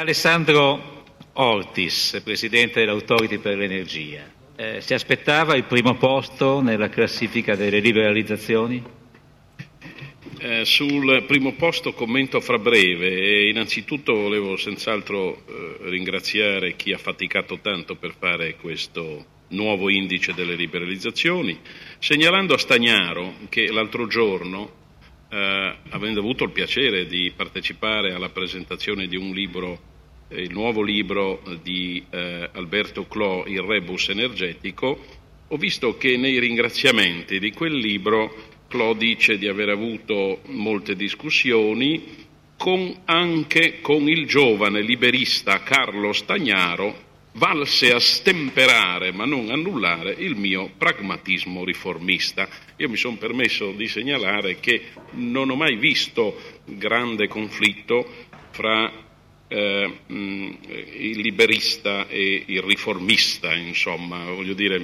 Alessandro Ortis, Presidente dell'Autority per l'Energia. Eh, si aspettava il primo posto nella classifica delle liberalizzazioni? Eh, sul primo posto commento fra breve. innanzitutto volevo senz'altro eh, ringraziare chi ha faticato tanto per fare questo nuovo indice delle liberalizzazioni, segnalando a Stagnaro che l'altro giorno, eh, avendo avuto il piacere di partecipare alla presentazione di un libro, eh, il nuovo libro di eh, Alberto Clò, Il Rebus energetico, ho visto che nei ringraziamenti di quel libro Clò dice di aver avuto molte discussioni con, anche con il giovane liberista Carlo Stagnaro, valse a stemperare ma non annullare il mio pragmatismo riformista. Io mi sono permesso di segnalare che non ho mai visto grande conflitto fra eh, il liberista e il riformista, insomma, voglio dire,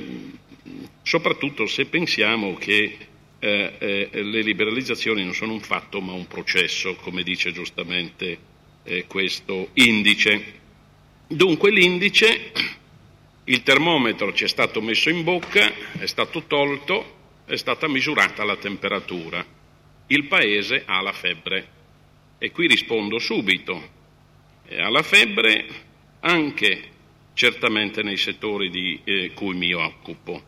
soprattutto se pensiamo che eh, eh, le liberalizzazioni non sono un fatto ma un processo, come dice giustamente eh, questo indice. Dunque l'indice, il termometro ci è stato messo in bocca, è stato tolto, è stata misurata la temperatura. Il paese ha la febbre. E qui rispondo subito. Ha la febbre anche certamente nei settori di eh, cui mi occupo.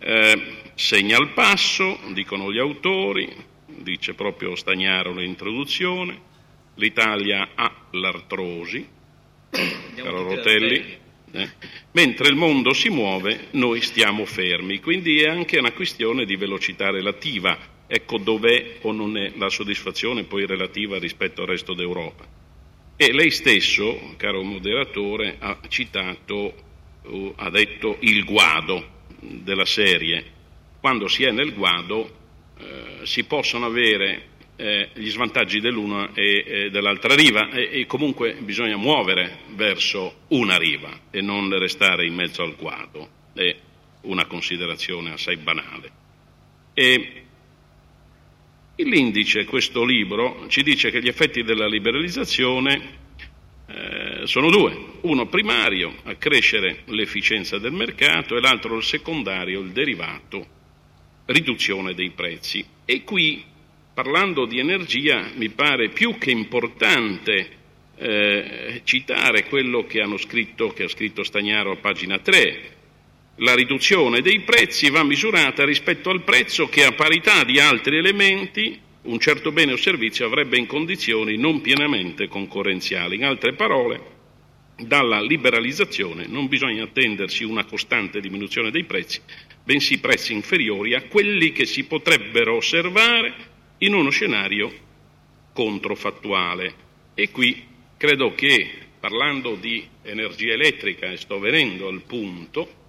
Eh, segna il passo, dicono gli autori, dice proprio Stagnaro l'introduzione, l'Italia ha l'artrosi, caro Rotelli, eh? mentre il mondo si muove noi stiamo fermi, quindi è anche una questione di velocità relativa, ecco dov'è o non è la soddisfazione poi relativa rispetto al resto d'Europa. E lei stesso, caro moderatore, ha citato, uh, ha detto il guado della serie. Quando si è nel guado eh, si possono avere eh, gli svantaggi dell'una e, e dell'altra riva e, e, comunque bisogna muovere verso una riva e non restare in mezzo al quadro. È una considerazione assai banale. E l'indice, questo libro, ci dice che gli effetti della liberalizzazione eh, sono due, uno primario, accrescere l'efficienza del mercato e l'altro il secondario, il derivato, riduzione dei prezzi. E qui parlando di energia mi pare più che importante eh, citare quello che, scritto, che ha scritto Stagnaro a pagina 3. La riduzione dei prezzi va misurata rispetto al prezzo che a parità di altri elementi un certo bene o servizio avrebbe in condizioni non pienamente concorrenziali. In altre parole, dalla liberalizzazione non bisogna attendersi una costante diminuzione dei prezzi, bensì prezzi inferiori a quelli che si potrebbero osservare in uno scenario controfattuale. E qui credo che, parlando di energia elettrica, e sto venendo al punto,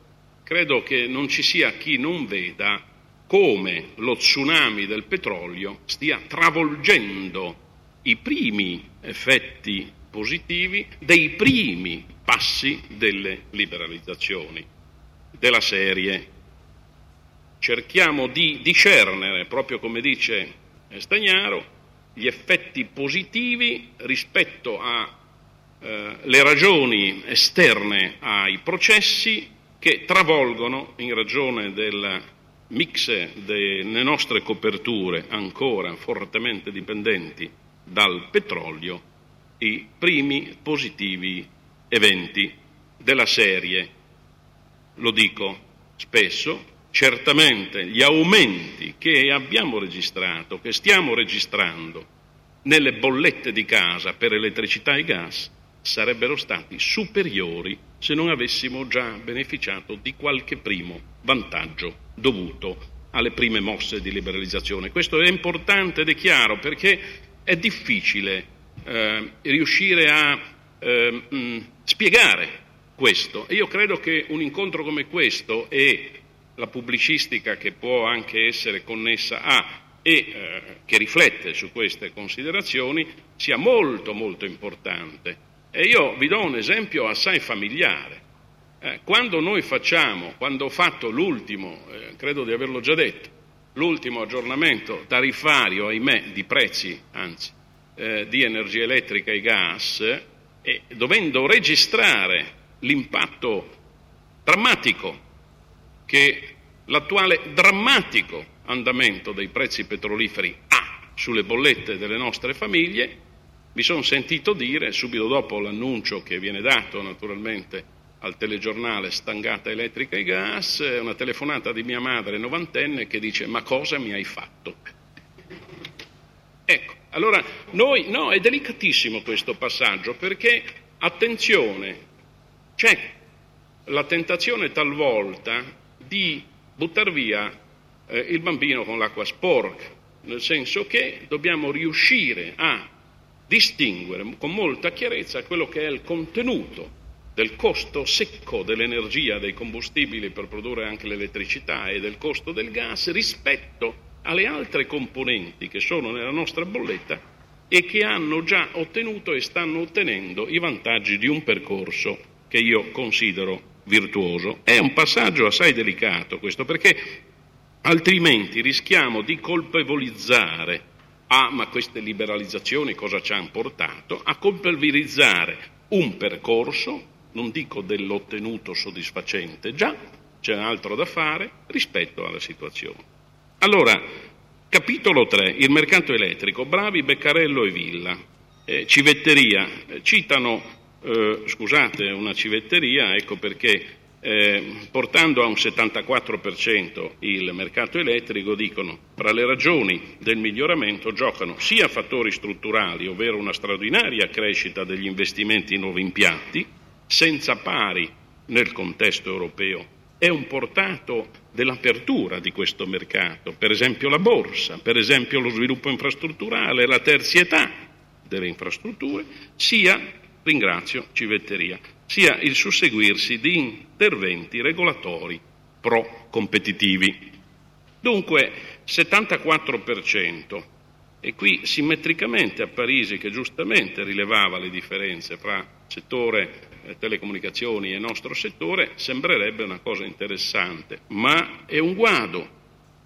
credo che non ci sia chi non veda come lo tsunami del petrolio stia travolgendo i primi effetti positivi dei primi passi delle liberalizzazioni della serie. Cerchiamo di discernere, proprio come dice Stagnaro gli effetti positivi rispetto alle eh, ragioni esterne ai processi che travolgono in ragione del mix delle nostre coperture ancora fortemente dipendenti dal petrolio i primi positivi eventi della serie. Lo dico spesso, certamente gli aumenti che abbiamo registrato, che stiamo registrando nelle bollette di casa per elettricità e gas sarebbero stati superiori se non avessimo già beneficiato di qualche primo vantaggio dovuto alle prime mosse di liberalizzazione. Questo è importante ed è chiaro perché è difficile eh, riuscire a eh, mh, spiegare questo. Io credo che un incontro come questo e la pubblicistica che può anche essere connessa a e eh, che riflette su queste considerazioni sia molto molto importante. E io vi do un esempio assai familiare. Eh, quando noi facciamo, quando ho fatto l'ultimo, eh, credo di averlo già detto, l'ultimo aggiornamento tariffario, ahimè, di prezzi, anzi, eh, di energia elettrica e gas, e dovendo registrare l'impatto drammatico che l'attuale drammatico andamento dei prezzi petroliferi ha sulle bollette delle nostre famiglie, mi sono sentito dire, subito dopo l'annuncio che viene dato naturalmente al telegiornale Stangata Elettrica e Gas, una telefonata di mia madre novantenne che dice ma cosa mi hai fatto? Ecco, allora noi, no, è delicatissimo questo passaggio perché, attenzione, c'è la tentazione talvolta di buttare via eh, il bambino con l'acqua sporca, nel senso che dobbiamo riuscire a distinguere con molta chiarezza quello che è il contenuto del costo secco dell'energia, dei combustibili per produrre anche l'elettricità e del costo del gas rispetto alle altre componenti che sono nella nostra bolletta e che hanno già ottenuto e stanno ottenendo i vantaggi di un percorso che io considero virtuoso. È un passaggio assai delicato questo perché altrimenti rischiamo di colpevolizzare Ah, ma queste liberalizzazioni cosa ci hanno portato? A colpevolizzare un percorso non dico dell'ottenuto soddisfacente, già c'è altro da fare rispetto alla situazione. Allora, capitolo 3, il mercato elettrico, bravi Beccarello e Villa, eh, civetteria, eh, citano, eh, scusate, una civetteria, ecco perché eh, portando a un 74% il mercato elettrico, dicono tra le ragioni del miglioramento giocano sia fattori strutturali, ovvero una straordinaria crescita degli investimenti in nuovi impianti, senza pari nel contesto europeo. È un portato dell'apertura di questo mercato, per esempio la borsa, per esempio lo sviluppo infrastrutturale, la terzietà delle infrastrutture, sia, ringrazio Civetteria, sia il susseguirsi di interventi regolatori pro-competitivi. Dunque 74%, e qui simmetricamente a Parisi, che giustamente rilevava le differenze fra settore eh, telecomunicazioni e nostro settore, sembrerebbe una cosa interessante, ma è un guado,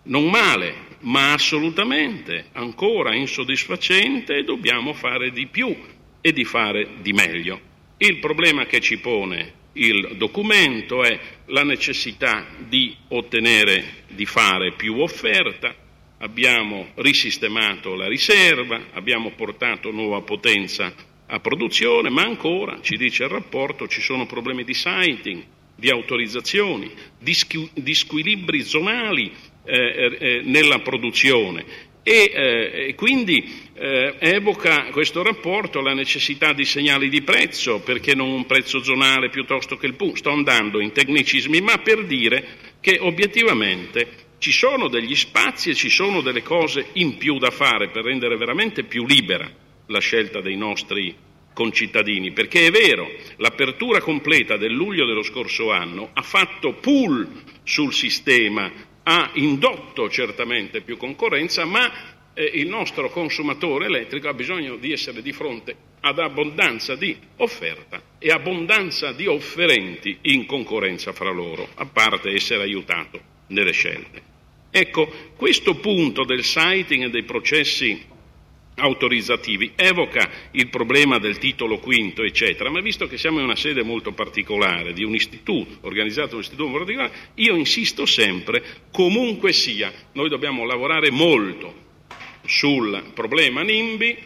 non male, ma assolutamente ancora insoddisfacente e dobbiamo fare di più e di fare di meglio. Il problema che ci pone il documento è la necessità di ottenere, di fare più offerta, abbiamo risistemato la riserva, abbiamo portato nuova potenza a produzione, ma ancora, ci dice il rapporto, ci sono problemi di siting, di autorizzazioni, di, squi- di squilibri zonali eh, eh, eh nella produzione e, eh, quindi eh, evoca questo rapporto la necessità di segnali di prezzo, perché non un prezzo zonale piuttosto che il punto. Sto andando in tecnicismi, ma per dire che obiettivamente ci sono degli spazi e ci sono delle cose in più da fare per rendere veramente più libera la scelta dei nostri concittadini, perché è vero, l'apertura completa del luglio dello scorso anno ha fatto pull sul sistema, ha indotto certamente più concorrenza, ma eh, il nostro consumatore elettrico ha bisogno di essere di fronte ad abbondanza di offerta e abbondanza di offerenti in concorrenza fra loro, a parte essere aiutato nelle scelte. Ecco, questo punto del siting e dei processi autorizzativi evoca il problema del titolo quinto, eccetera, ma visto che siamo in una sede molto particolare, di un istituto, organizzato un istituto particolare, io insisto sempre, comunque sia, noi dobbiamo lavorare molto sul problema NIMBY,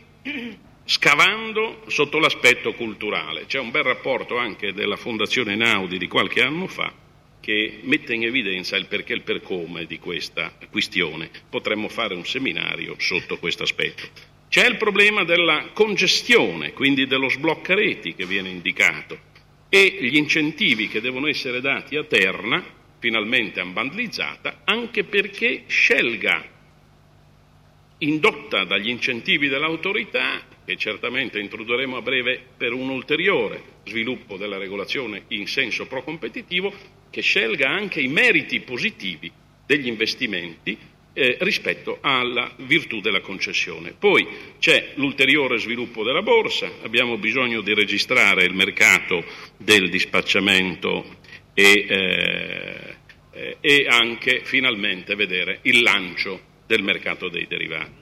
scavando sotto l'aspetto culturale. C'è un bel rapporto anche della Fondazione Naudi di qualche anno fa che mette in evidenza il perché e il per come di questa questione. Potremmo fare un seminario sotto questo aspetto. C'è il problema della congestione, quindi dello sbloccareti che viene indicato, e gli incentivi che devono essere dati a Terna, finalmente unbundlizzata, anche perché scelga, indotta dagli incentivi dell'autorità, che certamente introdurremo a breve per un ulteriore sviluppo della regolazione in senso pro-competitivo, che scelga anche i meriti positivi degli investimenti eh, rispetto alla virtù della concessione. Poi c'è l'ulteriore sviluppo della borsa, abbiamo bisogno di registrare il mercato del dispacciamento e, eh, eh, e anche finalmente vedere il lancio del mercato dei derivati.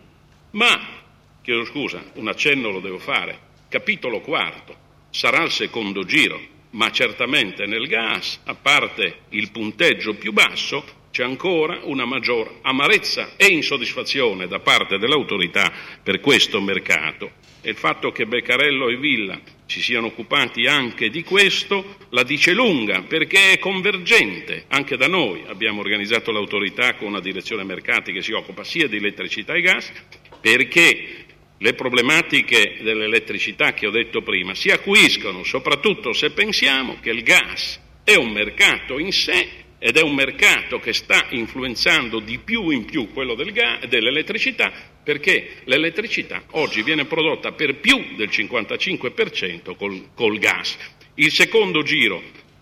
Ma, chiedo scusa, un accenno lo devo fare, capitolo quarto, sarà il secondo giro, ma certamente nel gas, a parte il punteggio più basso, c'è ancora una maggior amarezza e insoddisfazione da parte dell'autorità per questo mercato. E il fatto che Beccarello e Villa si siano occupati anche di questo la dice lunga perché è convergente anche da noi. Abbiamo organizzato l'autorità con una direzione mercati che si occupa sia di elettricità e gas perché le problematiche dell'elettricità che ho detto prima si acuiscono soprattutto se pensiamo che il gas è un mercato in sé ed è un mercato che sta influenzando di più in più quello del gas, dell'elettricità perché l'elettricità oggi viene prodotta per più del 55% col, col gas. Il secondo giro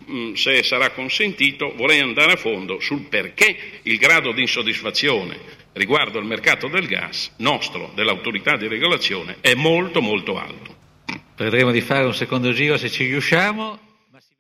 mm, se sarà consentito, vorrei andare a fondo sul perché il grado di insoddisfazione riguardo al mercato del gas nostro, dell'autorità di regolazione, è molto molto alto. Vedremo di fare un secondo giro se ci riusciamo